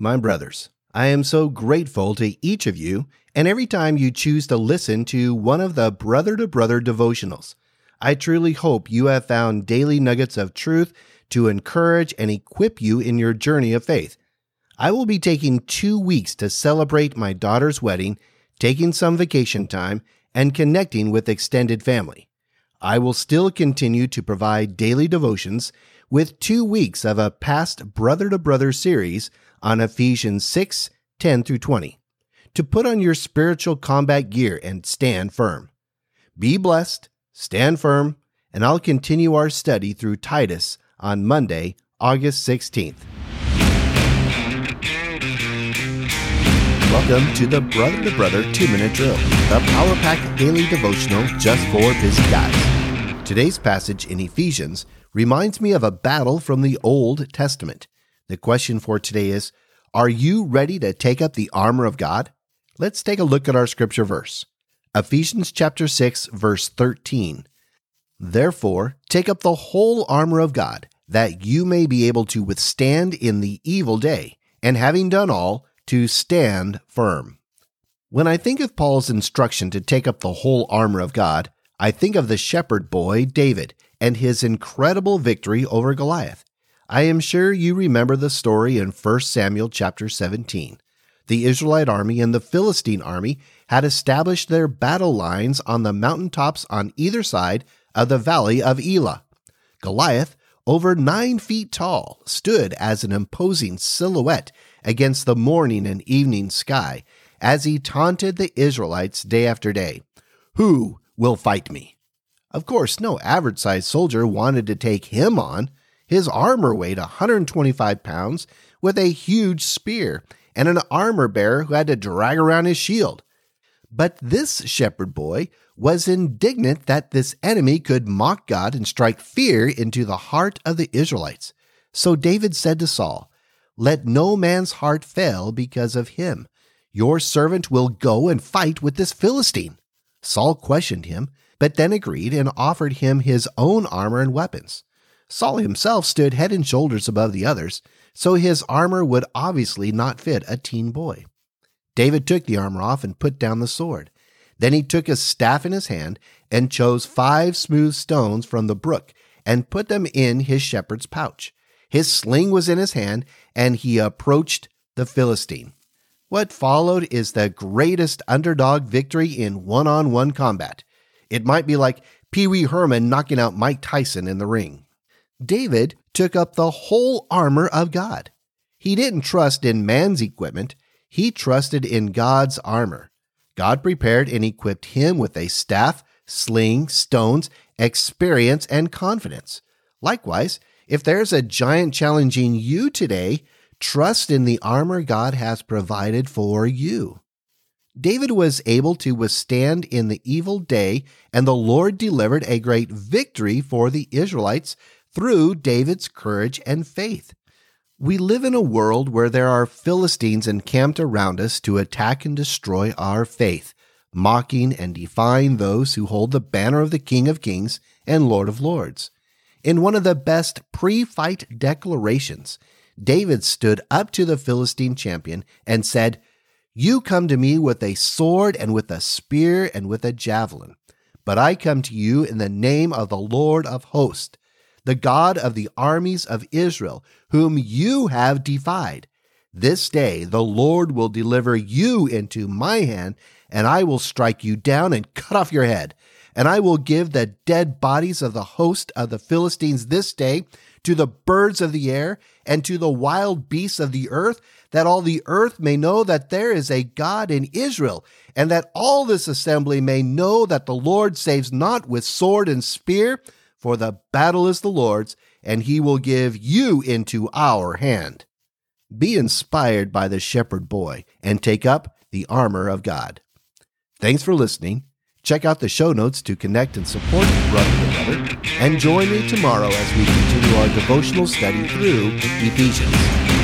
My brothers, I am so grateful to each of you, and every time you choose to listen to one of the Brother to Brother devotionals. I truly hope you have found daily nuggets of truth to encourage and equip you in your journey of faith. I will be taking two weeks to celebrate my daughter's wedding, taking some vacation time, and connecting with extended family. I will still continue to provide daily devotions with two weeks of a past Brother to Brother series on Ephesians 6 10 through 20 to put on your spiritual combat gear and stand firm. Be blessed, stand firm, and I'll continue our study through Titus on Monday, August 16th. Welcome to the Brother to Brother 2 Minute Drill, the Power Pack Daily Devotional just for busy guys. Today's passage in Ephesians reminds me of a battle from the Old Testament. The question for today is Are you ready to take up the armor of God? Let's take a look at our scripture verse. Ephesians chapter 6 verse 13. Therefore, take up the whole armor of God, that you may be able to withstand in the evil day, and having done all, to stand firm. When I think of Paul's instruction to take up the whole armor of God, I think of the shepherd boy David and his incredible victory over Goliath. I am sure you remember the story in 1 Samuel chapter 17. The Israelite army and the Philistine army had established their battle lines on the mountaintops on either side of the valley of Elah. Goliath, over nine feet tall, stood as an imposing silhouette against the morning and evening sky as he taunted the Israelites day after day. Who will fight me? Of course, no average sized soldier wanted to take him on. His armor weighed 125 pounds with a huge spear and an armor bearer who had to drag around his shield. But this shepherd boy was indignant that this enemy could mock God and strike fear into the heart of the Israelites. So David said to Saul, Let no man's heart fail because of him. Your servant will go and fight with this Philistine. Saul questioned him, but then agreed and offered him his own armor and weapons. Saul himself stood head and shoulders above the others, so his armor would obviously not fit a teen boy. David took the armor off and put down the sword. Then he took his staff in his hand and chose five smooth stones from the brook and put them in his shepherd's pouch. His sling was in his hand, and he approached the Philistine. What followed is the greatest underdog victory in one on one combat. It might be like Pee Wee Herman knocking out Mike Tyson in the ring. David took up the whole armor of God. He didn't trust in man's equipment, he trusted in God's armor. God prepared and equipped him with a staff, sling, stones, experience, and confidence. Likewise, if there's a giant challenging you today, trust in the armor God has provided for you. David was able to withstand in the evil day, and the Lord delivered a great victory for the Israelites through David's courage and faith. We live in a world where there are Philistines encamped around us to attack and destroy our faith, mocking and defying those who hold the banner of the King of Kings and Lord of Lords. In one of the best pre fight declarations, David stood up to the Philistine champion and said, You come to me with a sword and with a spear and with a javelin, but I come to you in the name of the Lord of hosts the God of the armies of Israel, whom you have defied. This day the Lord will deliver you into my hand, and I will strike you down and cut off your head. And I will give the dead bodies of the host of the Philistines this day to the birds of the air and to the wild beasts of the earth, that all the earth may know that there is a God in Israel, and that all this assembly may know that the Lord saves not with sword and spear, for the battle is the Lord's, and he will give you into our hand. Be inspired by the shepherd boy and take up the armor of God. Thanks for listening. Check out the show notes to connect and support Brother and Brother, and join me tomorrow as we continue our devotional study through Ephesians.